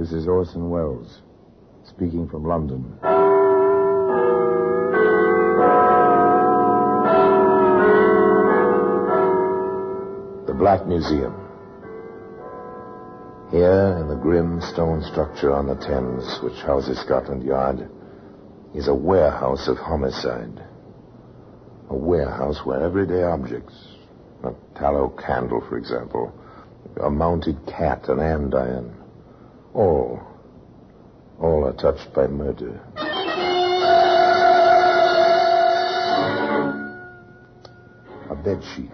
This is Orson Welles, speaking from London. The Black Museum. Here, in the grim stone structure on the Thames, which houses Scotland Yard, is a warehouse of homicide. A warehouse where everyday objects, a tallow candle, for example, a mounted cat, an andiron, all, all are touched by murder. A bed sheet.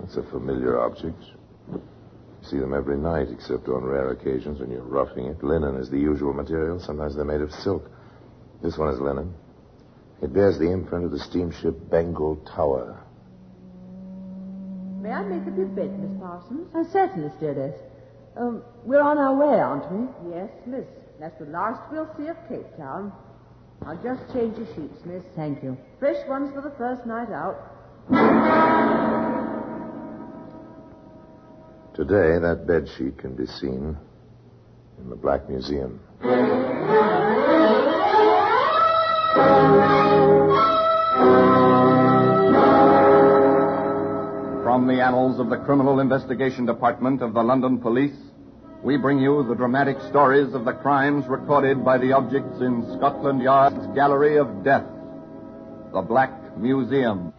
That's a familiar object. You see them every night, except on rare occasions when you're roughing it. Linen is the usual material. Sometimes they're made of silk. This one is linen. It bears the imprint of the steamship Bengal Tower. May I make up your bed, Miss Parsons? Oh, certainly, stewardess. Um, we're on our way, aren't we? Yes, miss. That's the last we'll see of Cape Town. I'll just change your sheets, miss. Thank you. Fresh ones for the first night out. Today, that bed sheet can be seen in the Black Museum. From the annals of the Criminal Investigation Department of the London Police, we bring you the dramatic stories of the crimes recorded by the objects in Scotland Yard's Gallery of Death, the Black Museum.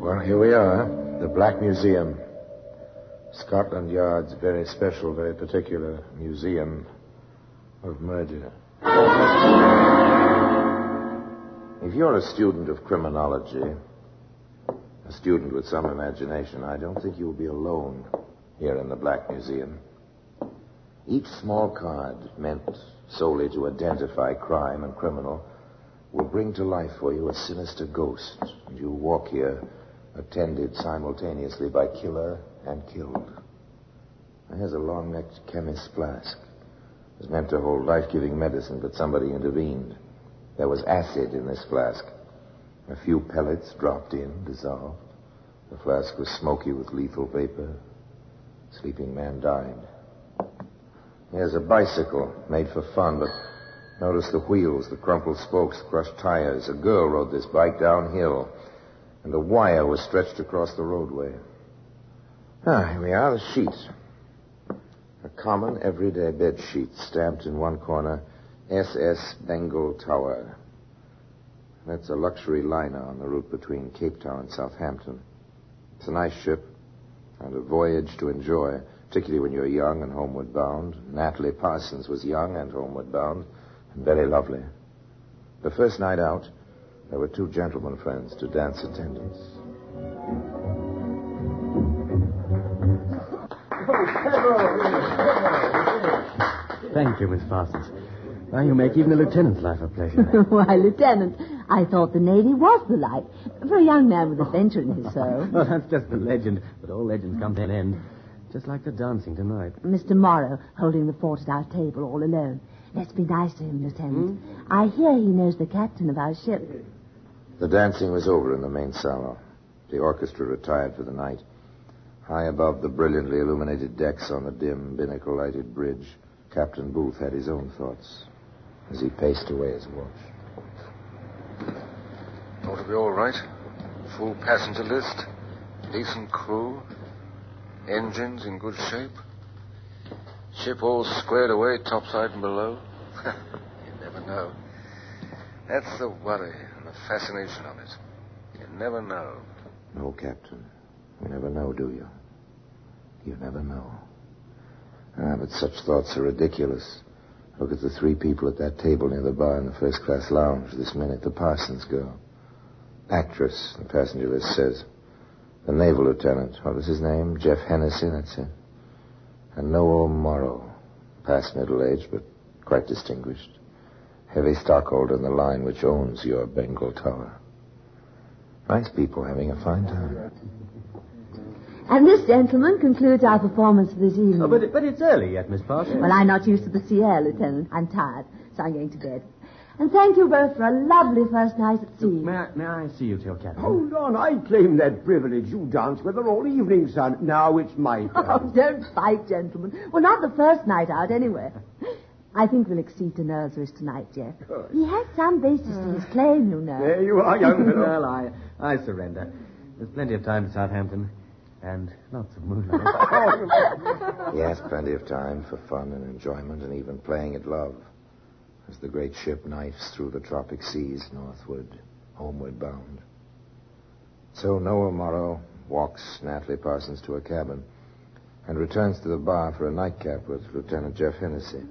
Well, here we are, the Black Museum. Scotland Yard's very special, very particular museum of murder. If you're a student of criminology, a student with some imagination, I don't think you'll be alone here in the Black Museum. Each small card meant solely to identify crime and criminal will bring to life for you a sinister ghost. And you walk here attended simultaneously by killer and killed. Here's a long-necked chemist's flask. It was meant to hold life-giving medicine, but somebody intervened. There was acid in this flask. A few pellets dropped in, dissolved. The flask was smoky with lethal vapor. Sleeping man died. Here's a bicycle made for fun, but notice the wheels, the crumpled spokes, crushed tires. A girl rode this bike downhill, and a wire was stretched across the roadway. Ah, here we are, the sheet. A common everyday bed sheet stamped in one corner, SS Bengal Tower. That's a luxury liner on the route between Cape Town and Southampton. It's a nice ship and a voyage to enjoy, particularly when you're young and homeward bound. Natalie Parsons was young and homeward bound and very lovely. The first night out, there were two gentlemen friends to dance attendance. Oh, Thank you, Miss Parsons. Now you make even a lieutenant's life a pleasure. Why, Lieutenant, I thought the Navy was the life for a young man with adventure in his soul. well, that's just a legend, but all legends come to an end. Just like the dancing tonight. Mr. Morrow holding the fort at our table all alone. Let's be nice to him, Lieutenant. Hmm? I hear he knows the captain of our ship. The dancing was over in the main salon. The orchestra retired for the night. High above the brilliantly illuminated decks on the dim, binnacle lighted bridge, Captain Booth had his own thoughts as he paced away his watch. Ought to be all right. Full passenger list, decent crew, engines in good shape, ship all squared away, topside and below. you never know. That's the worry and the fascination of it. You never know. No, Captain. You never know, do you? You never know. Ah, but such thoughts are ridiculous. Look at the three people at that table near the bar in the first class lounge this minute. The Parsons girl. Actress, the passenger list says. The naval lieutenant. What was his name? Jeff Hennessy, that's it. And Noel Morrow. Past middle age, but quite distinguished. Heavy stockholder in the line which owns your Bengal Tower. Nice people having a fine time. And this, gentleman, concludes our performance for this evening. Oh, but, but it's early yet, Miss Parsons. Well, I'm not used to the sea air, Lieutenant. I'm tired, so I'm going to bed. And thank you both for a lovely first night at sea. May I, may I see you to your cabin? Hold on, I claim that privilege. You dance with her all evening, son. Now it's my Oh, turn. don't fight, gentlemen. Well, not the first night out, anyway. I think we'll exceed to Noel's wish tonight, Jeff. He has some basis to his claim, you know. There you are, young fellow. well, I, I surrender. There's plenty of time to Southampton. And lots of moonlight. Yes, plenty of time for fun and enjoyment and even playing at love as the great ship knifes through the tropic seas northward, homeward bound. So Noel Morrow walks Natalie Parsons to her cabin and returns to the bar for a nightcap with Lieutenant Jeff Hennessy.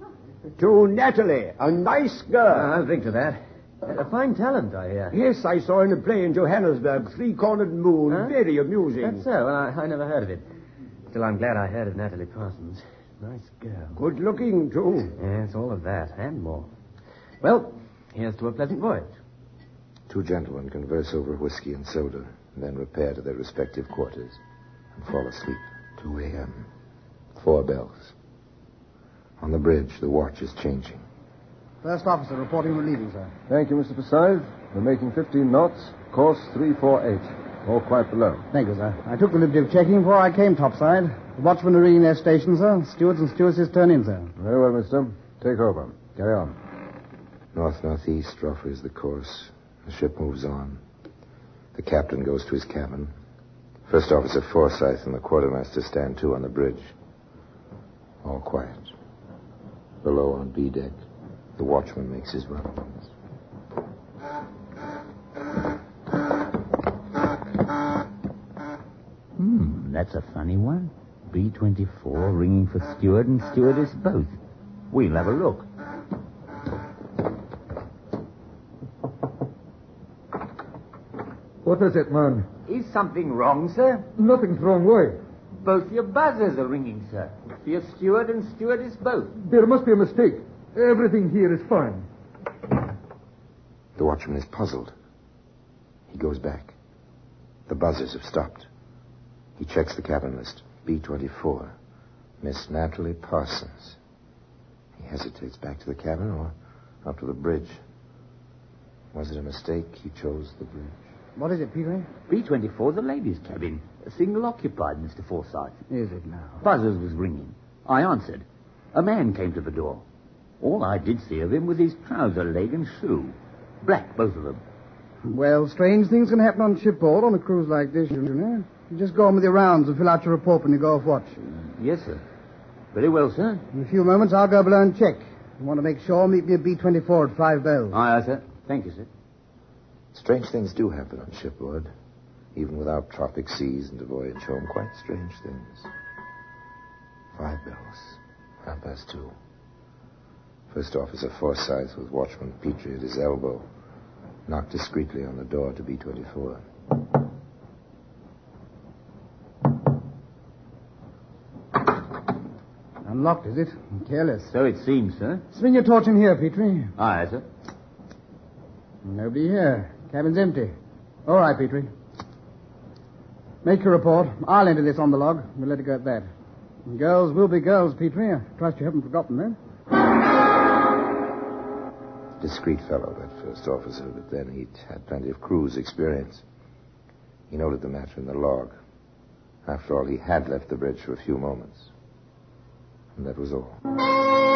To Natalie, a nice girl. I'll drink to that. A fine talent, I hear. Yes, I saw in a play in Johannesburg, Three Cornered Moon. Huh? Very amusing. That's so. Well, I, I never heard of it. Still, I'm glad I heard of Natalie Parsons. Nice girl. Good looking, too. Yes, all of that and more. Well, here's to a pleasant voyage. Two gentlemen converse over whiskey and soda and then repair to their respective quarters and fall asleep. 2 a.m. Four bells. On the bridge, the watch is changing. First officer reporting relieving, sir. Thank you, Mr. Forsyth. We're making 15 knots. Course 348. All quite below. Thank you, sir. I took the liberty of checking before I came topside. The watchmen are ringing their stations, sir. Stewards and stewardesses turn in, sir. Very well, mister. Take over. Carry on. North northeast roughly is the course. The ship moves on. The captain goes to his cabin. First Officer Forsyth and the quartermaster stand to on the bridge. All quiet. Below on B deck, the watchman makes his rounds. Hmm, that's a funny one. B-24 ringing for steward and stewardess both. We'll have a look. What is it, man? Is something wrong, sir? Nothing's wrong way. Both your buzzers are ringing, sir. For your steward and stewardess both. There must be a mistake. Everything here is fine. The watchman is puzzled. He goes back. The buzzers have stopped. He checks the cabin list. B-24. Miss Natalie Parsons. He hesitates back to the cabin or up to the bridge. Was it a mistake he chose the bridge? What is it, Peter? B-24, the ladies' cabin. A single occupied, Mr. Forsyth. Is it now? Buzzers was ringing. I answered. A man came to the door. All I did see of him was his trouser leg and shoe. Black, both of them. Well, strange things can happen on shipboard on a cruise like this, you know. You just go on with your rounds and fill out your report when you go off watch. Mm, yes, sir. Very well, sir. In a few moments, I'll go below and check. You want to make sure, meet me at B-24 at five bells. Aye, aye, sir. Thank you, sir. Strange things do happen on shipboard, even without tropic seas and a voyage home. Quite strange things. Five bells. Half past two. First Officer Forsyth with Watchman Petrie at his elbow knocked discreetly on the door to B-24. Unlocked, is it? Careless. So it seems, sir. Swing your torch in here, Petrie. Aye, sir. Nobody here. Cabin's empty. All right, Petrie. Make your report. I'll enter this on the log. We'll let it go at that. And girls will be girls, Petrie. I trust you haven't forgotten that. Discreet fellow, that first officer, but then he'd had plenty of cruise experience. He noted the matter in the log. After all, he had left the bridge for a few moments. And that was all.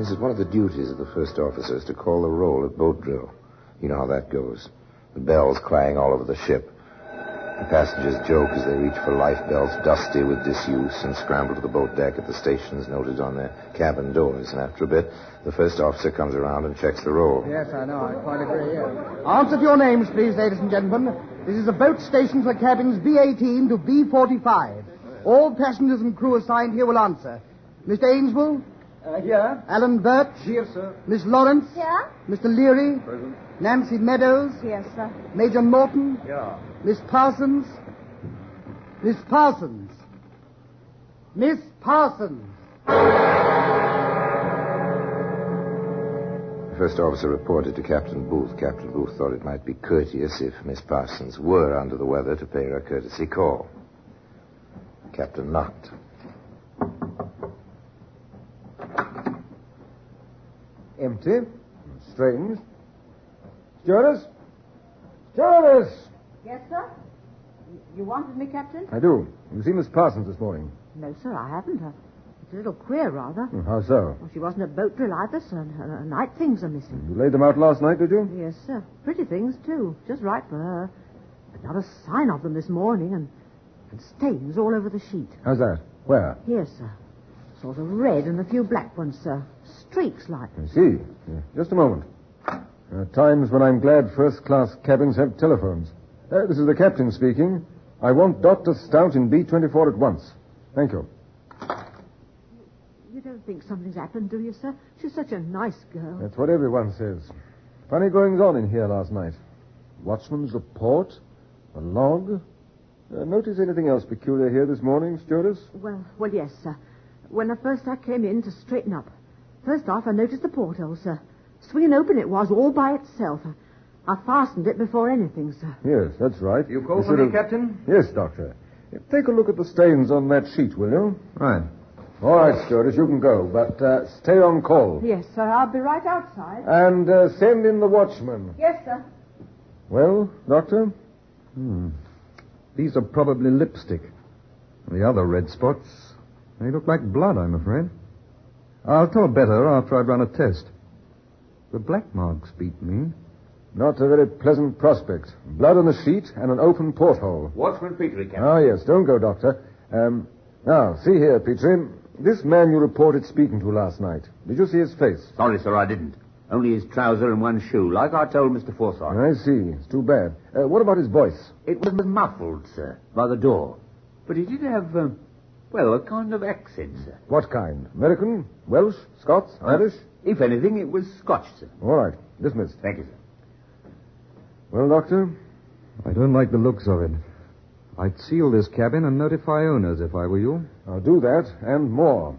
Happens that one of the duties of the first officer is to call the roll at boat drill. You know how that goes. The bells clang all over the ship. The passengers joke as they reach for life belts dusty with disuse and scramble to the boat deck at the stations noted on their cabin doors. And after a bit, the first officer comes around and checks the roll. Yes, I know. I quite agree, yeah. Answer to your names, please, ladies and gentlemen. This is a boat station for cabins B-18 to B-45. All passengers and crew assigned here will answer. Mr. Ainsworth? Uh, here. Alan Birch? Here, sir. Miss Lawrence? Yeah? Mr. Leary? Present. Nancy Meadows? Yes, sir. Major Morton. Yeah. Miss Parsons? Miss Parsons. Miss Parsons. The first officer reported to Captain Booth. Captain Booth thought it might be courteous if Miss Parsons were under the weather to pay her a courtesy call. Captain knocked. Empty. Strange. Stewardess? Stewardess! Yes, sir? You wanted me, Captain? I do. You see Miss Parsons this morning? No, sir, I haven't. Uh, It's a little queer, rather. Hmm, How so? Well, she wasn't at boat drill either, sir, and her, her night things are missing. You laid them out last night, did you? Yes, sir. Pretty things, too. Just right for her. But not a sign of them this morning, and, and stains all over the sheet. How's that? Where? Here, sir. Sort of red and a few black ones, sir. Streaks like. I see. Yeah, Just a moment. There are times when I'm glad first class cabins have telephones. Uh, this is the captain speaking. I want Dr. Stout in B24 at once. Thank you. You don't think something's happened, do you, sir? She's such a nice girl. That's what everyone says. Funny goings on in here last night. Watchman's report, a log. Uh, notice anything else peculiar here this morning, stewardess? Well, well, yes, sir. When I first I came in to straighten up, first off I noticed the porthole, sir. Swinging open it was all by itself. I, I fastened it before anything, sir. Yes, that's right. You called should for me, have- Captain? Yes, Doctor. Take a look at the stains on that sheet, will you? Right. All right, stewardess, you can go, but uh, stay on call. Yes, sir. I'll be right outside. And uh, send in the watchman. Yes, sir. Well, Doctor? Hmm. These are probably lipstick. The other red spots, they look like blood, I'm afraid. I'll tell better after I've run a test. The black marks beat me. Not a very pleasant prospect. Blood on the sheet and an open porthole. Watchman Petrie, Captain. Ah, yes. Don't go, Doctor. Um, now, see here, Petrie. This man you reported speaking to last night. Did you see his face? Sorry, sir, I didn't. Only his trouser and one shoe, like I told Mr. Forsyth. I see. It's too bad. Uh, what about his voice? It was muffled, sir, by the door. But he did have, um, well, a kind of accent, sir. What kind? American? Welsh? Scots? Irish? If anything, it was Scotch, sir. All right. Dismissed. Thank you, sir. Well, Doctor? I don't like the looks of it. I'd seal this cabin and notify owners if I were you. I'll do that and more.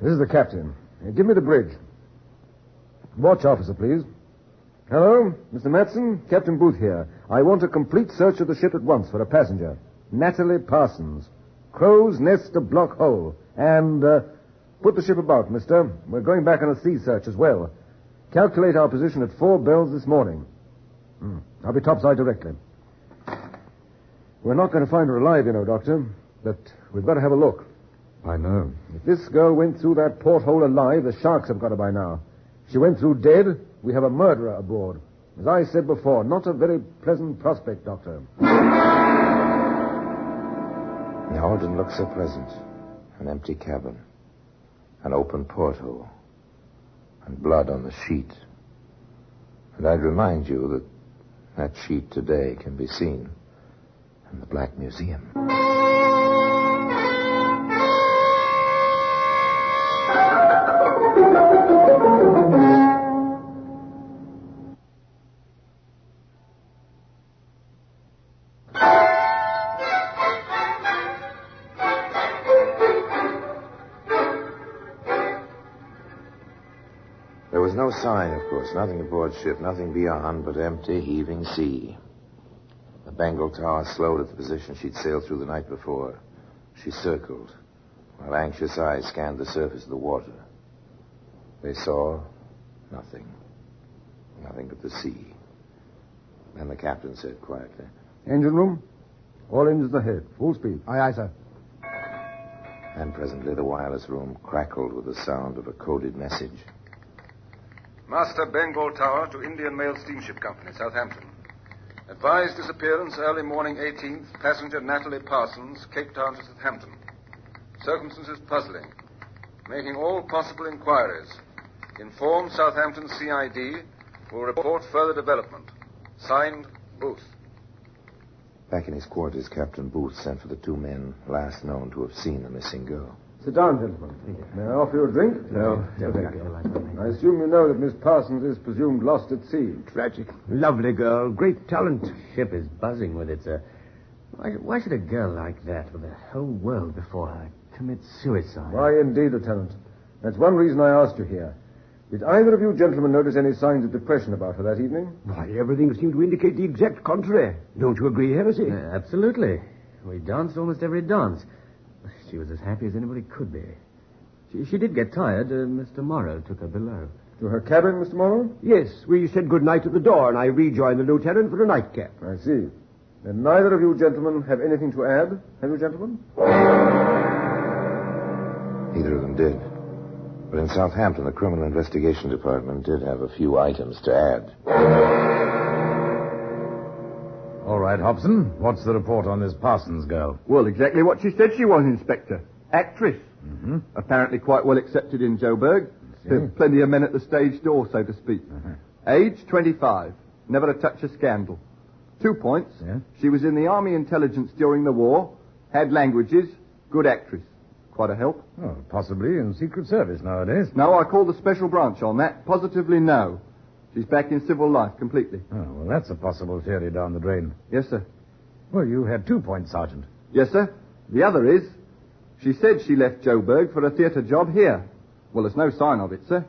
This is the captain. Give me the bridge. Watch officer, please. Hello, Mr. Matson. Captain Booth here. I want a complete search of the ship at once for a passenger. Natalie Parsons. Crow's nest a block hole. And, uh, put the ship about, mister. We're going back on a sea search as well. Calculate our position at four bells this morning. Hmm. I'll be topside directly. We're not going to find her alive, you know, Doctor. But we've got to have a look. I know. If this girl went through that porthole alive, the sharks have got her by now. If she went through dead, we have a murderer aboard. As I said before, not a very pleasant prospect, Doctor. No, it didn't look so pleasant. An empty cabin, an open porthole, and blood on the sheet. And I'd remind you that that sheet today can be seen in the Black Museum. Sign, of course, nothing aboard ship, nothing beyond but empty, heaving sea. The Bengal Tower slowed at the position she'd sailed through the night before. She circled, while anxious eyes scanned the surface of the water. They saw nothing. Nothing but the sea. Then the captain said quietly, Engine room? All engines ahead. Full speed. Aye, aye, sir. and presently the wireless room crackled with the sound of a coded message. Master Bengal Tower to Indian Mail Steamship Company, Southampton. Advised disappearance early morning 18th. Passenger Natalie Parsons, Cape Town to Southampton. Circumstances puzzling. Making all possible inquiries. Inform Southampton CID. Will report further development. Signed, Booth. Back in his quarters, Captain Booth sent for the two men last known to have seen the missing girl. Sit down, gentlemen. May I offer you a drink? No, No, thank you. I assume you know that Miss Parsons is presumed lost at sea. Tragic. Lovely girl. Great talent. Ship is buzzing with it, sir. Why, why should a girl like that, with the whole world before her, commit suicide? Why, indeed, Lieutenant. That's one reason I asked you here. Did either of you gentlemen notice any signs of depression about her that evening? Why, everything seemed to indicate the exact contrary. Don't you agree, Hennessy? Uh, absolutely. We danced almost every dance. She was as happy as anybody could be. She, she did get tired. Uh, Mr. Morrow took her below. To her cabin, Mr. Morrow? Yes, we said good night at the door, and I rejoined the lieutenant for a nightcap. I see. And neither of you gentlemen have anything to add, have you, gentlemen? Neither of them did. But in Southampton, the Criminal Investigation Department did have a few items to add. All right, Hobson. What's the report on this Parsons girl? Well, exactly what she said she was, Inspector. Actress. Mm-hmm. Apparently quite well accepted in Joburg. There's plenty of men at the stage door, so to speak. Uh-huh. Age, 25. Never to touch a scandal. Two points. Yeah? She was in the Army Intelligence during the war. Had languages. Good actress. Quite a help. Oh, possibly in Secret Service nowadays. No, I call the special branch on that. Positively no. She's back in civil life completely. Oh, well, that's a possible theory down the drain. Yes, sir. Well, you had two points, Sergeant. Yes, sir. The other is, she said she left Joburg for a theatre job here. Well, there's no sign of it, sir.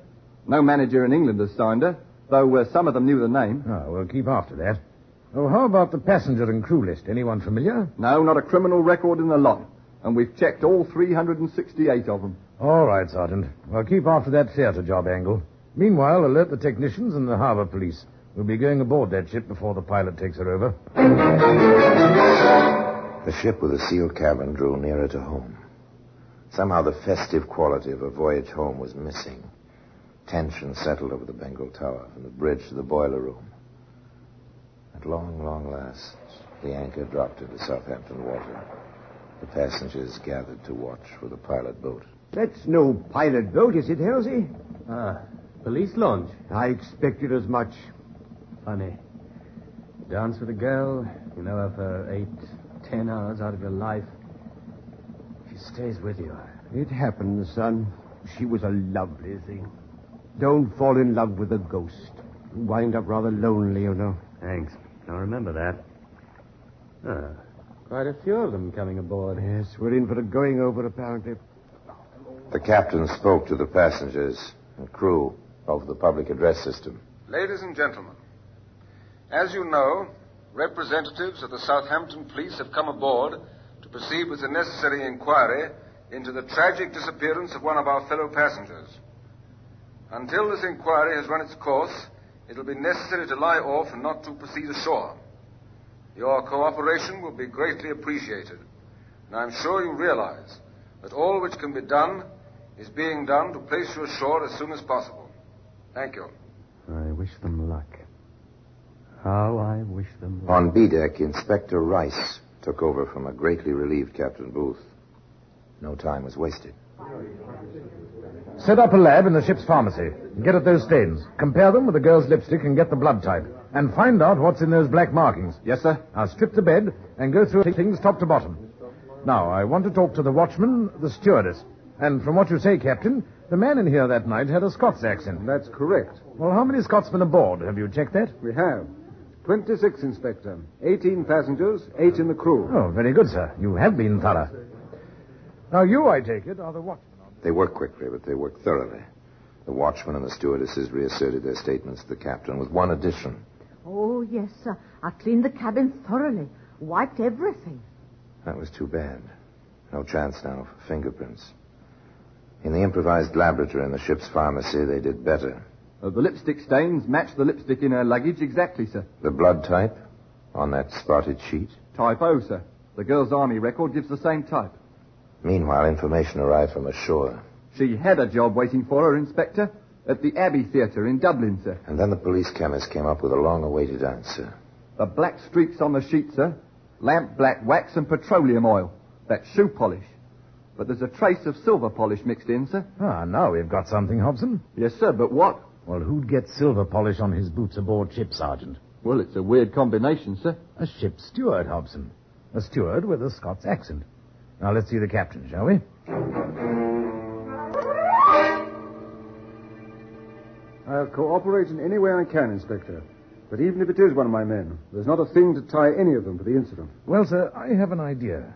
No manager in England has signed her, though uh, some of them knew the name. Oh, we'll keep after that. Oh, how about the passenger and crew list? Anyone familiar? No, not a criminal record in the lot. And we've checked all 368 of them. All right, Sergeant. Well, keep after that theatre job angle. Meanwhile, alert the technicians and the harbor police. We'll be going aboard that ship before the pilot takes her over. The ship with the sealed cabin drew nearer to home. Somehow the festive quality of a voyage home was missing. Tension settled over the Bengal Tower, from the bridge to the boiler room. At long, long last, the anchor dropped into Southampton water. The passengers gathered to watch for the pilot boat. That's no pilot boat, is it, Hennessy? Ah, police launch. I expected as much. Funny. Dance with a girl, you know her for eight, ten hours out of your life. She stays with you. It happened, son. She was a lovely thing. Don't fall in love with a ghost. You wind up rather lonely, you know. Thanks. I'll remember that. Ah, quite a few of them coming aboard. Yes, we're in for a going over, apparently. The captain spoke to the passengers and crew over the public address system. Ladies and gentlemen, as you know, representatives of the Southampton police have come aboard to proceed with the necessary inquiry into the tragic disappearance of one of our fellow passengers. Until this inquiry has run its course, it will be necessary to lie off and not to proceed ashore. Your cooperation will be greatly appreciated, and I'm sure you realize that all which can be done is being done to place you ashore as soon as possible. Thank you. I wish them luck. How I wish them luck. On B deck, Inspector Rice took over from a greatly relieved Captain Booth. No time was wasted. Set up a lab in the ship's pharmacy. Get at those stains. Compare them with the girl's lipstick and get the blood type. And find out what's in those black markings. Yes, sir. Now strip the bed and go through things top to bottom. Now, I want to talk to the watchman, the stewardess. And from what you say, Captain, the man in here that night had a Scots accent. That's correct. Well, how many Scotsmen aboard? Have you checked that? We have. 26, Inspector. 18 passengers, 8 in the crew. Oh, very good, sir. You have been thorough. Now, you, I take it, are the watchman. They work quickly, but they work thoroughly. The watchman and the stewardesses reasserted their statements to the captain with one addition. Oh, yes, sir. I cleaned the cabin thoroughly, wiped everything. That was too bad. No chance now for fingerprints. In the improvised laboratory in the ship's pharmacy, they did better. Uh, the lipstick stains match the lipstick in her luggage exactly, sir. The blood type on that spotted sheet. Type O, sir. The girl's army record gives the same type. Meanwhile, information arrived from ashore. She had a job waiting for her, Inspector, at the Abbey Theatre in Dublin, sir. And then the police chemist came up with a long awaited answer. The black streaks on the sheet, sir. Lamp black wax and petroleum oil. That shoe polish. But there's a trace of silver polish mixed in, sir. Ah, now we've got something, Hobson. Yes, sir, but what? Well, who'd get silver polish on his boots aboard ship, Sergeant? Well, it's a weird combination, sir. A ship steward, Hobson. A steward with a Scots accent. Now, let's see the captain, shall we? I'll cooperate in any way I can, Inspector. But even if it is one of my men, there's not a thing to tie any of them to the incident. Well, sir, I have an idea.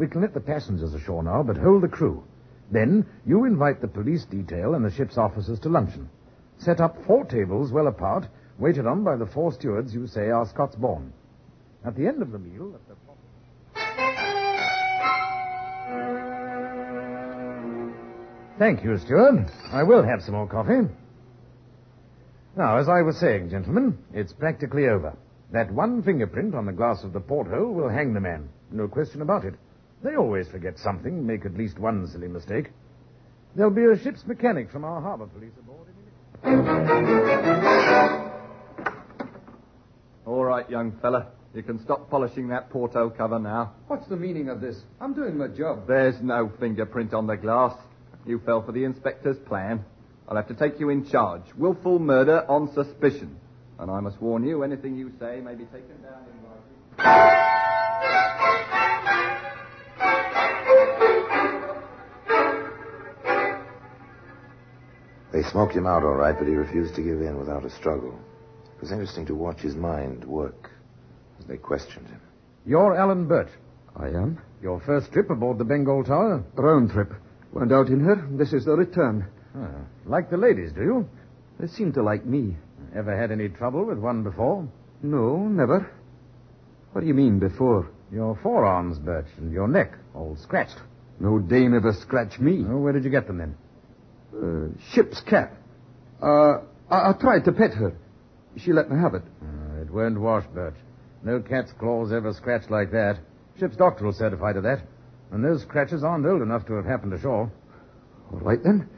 We can let the passengers ashore now, but hold the crew. Then you invite the police detail and the ship's officers to luncheon. Set up four tables well apart, waited on by the four stewards you say are Scots born. At the end of the meal, at the... Thank you, steward. I will have some more coffee. Now, as I was saying, gentlemen, it's practically over. That one fingerprint on the glass of the porthole will hang the man. No question about it. They always forget something, make at least one silly mistake. There'll be a ship's mechanic from our harbor police aboard any minute. All right, young fella. You can stop polishing that porthole cover now. What's the meaning of this? I'm doing my job. There's no fingerprint on the glass. You fell for the inspector's plan. I'll have to take you in charge. Willful murder on suspicion. And I must warn you, anything you say may be taken down in writing. They smoked him out all right, but he refused to give in without a struggle. It was interesting to watch his mind work as they questioned him. You're Alan Burt. I am. Your first trip aboard the Bengal Tower? Round trip. Went out in her. This is the return. Ah, like the ladies, do you? They seem to like me. Ever had any trouble with one before? No, never. What do you mean before? Your forearms, Birch, and your neck, all scratched. No dame ever scratched me. Oh, where did you get them then? Uh, ship's cat. Uh, I-, I tried to pet her. She let me have it. Uh, it weren't washed, Birch. No cat's claws ever scratched like that. Ship's doctor will certify to that. And those scratches aren't old enough to have happened ashore. All right, then.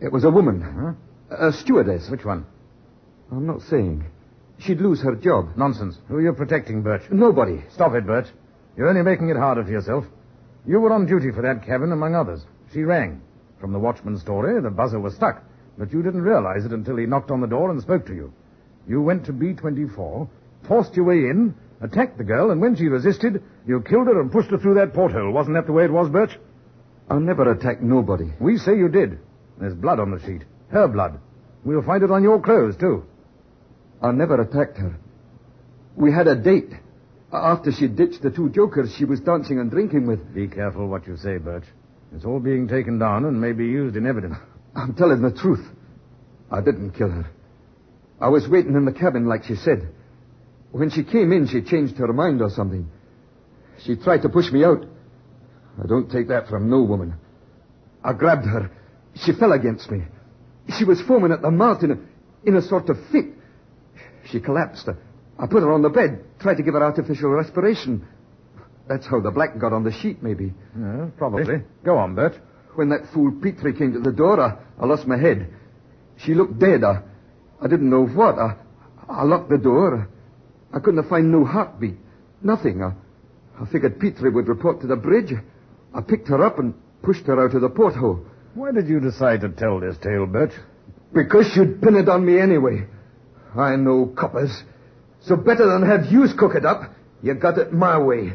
It was a woman. Huh? A stewardess. Which one? I'm not saying. She'd lose her job. Nonsense. Who are you protecting, Birch? Nobody. Stop it, Birch. You're only making it harder for yourself. You were on duty for that cabin, among others. She rang. From the watchman's story, the buzzer was stuck, but you didn't realize it until he knocked on the door and spoke to you. You went to B-24, forced your way in, attacked the girl, and when she resisted, you killed her and pushed her through that porthole. Wasn't that the way it was, Birch? I never attacked nobody. We say you did. There's blood on the sheet. Her blood. We'll find it on your clothes, too. I never attacked her. We had a date. After she ditched the two jokers she was dancing and drinking with. Be careful what you say, Birch. It's all being taken down and may be used in evidence. I'm telling the truth. I didn't kill her. I was waiting in the cabin like she said. When she came in, she changed her mind or something. She tried to push me out. I don't take that from no woman. I grabbed her. She fell against me. She was foaming at the mouth in a, in a sort of fit. She collapsed. I put her on the bed, tried to give her artificial respiration. That's how the black got on the sheet, maybe. Yeah, probably. Eh? Go on, Bert. When that fool Petrie came to the door, I, I lost my head. She looked dead. I, I didn't know what. I, I locked the door. I couldn't find no heartbeat. Nothing. I, I figured Petrie would report to the bridge. I picked her up and pushed her out of the porthole. Why did you decide to tell this tale, Bert? Because you'd pin it on me anyway. I know coppers. So better than have yous cook it up, you got it my way.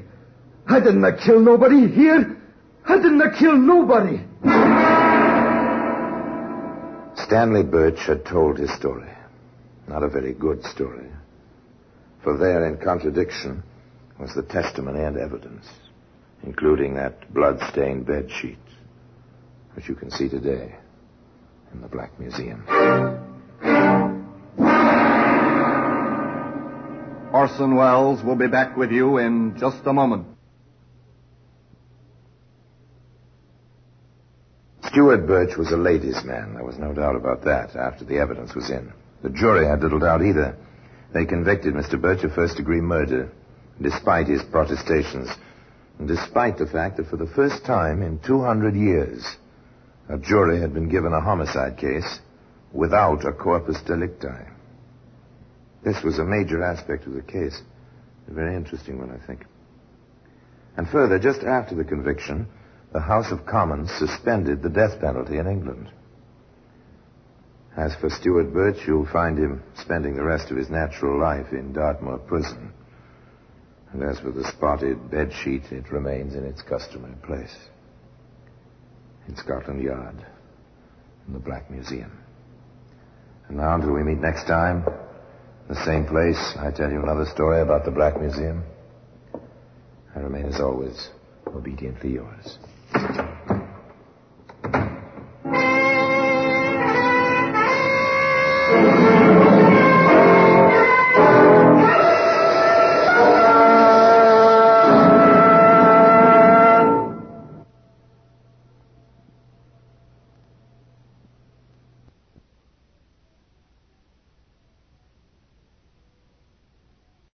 I didn't kill nobody here. I didn't kill nobody. Stanley Birch had told his story. Not a very good story. For there, in contradiction, was the testimony and evidence, including that blood-stained bed sheet, which you can see today in the Black Museum. Orson Welles will be back with you in just a moment. Stuart Birch was a ladies' man. There was no doubt about that after the evidence was in. The jury had little doubt either. They convicted Mr. Birch of first degree murder, despite his protestations, and despite the fact that for the first time in 200 years, a jury had been given a homicide case without a corpus delicti. This was a major aspect of the case. A very interesting one, I think. And further, just after the conviction, the House of Commons suspended the death penalty in England. As for Stuart Birch, you'll find him spending the rest of his natural life in Dartmoor prison. And as for the spotted bed sheet, it remains in its customary place. in Scotland Yard, in the Black Museum. And now, until we meet next time, in the same place, I tell you another story about the Black Museum. I remain, as always, obediently yours. Thank you.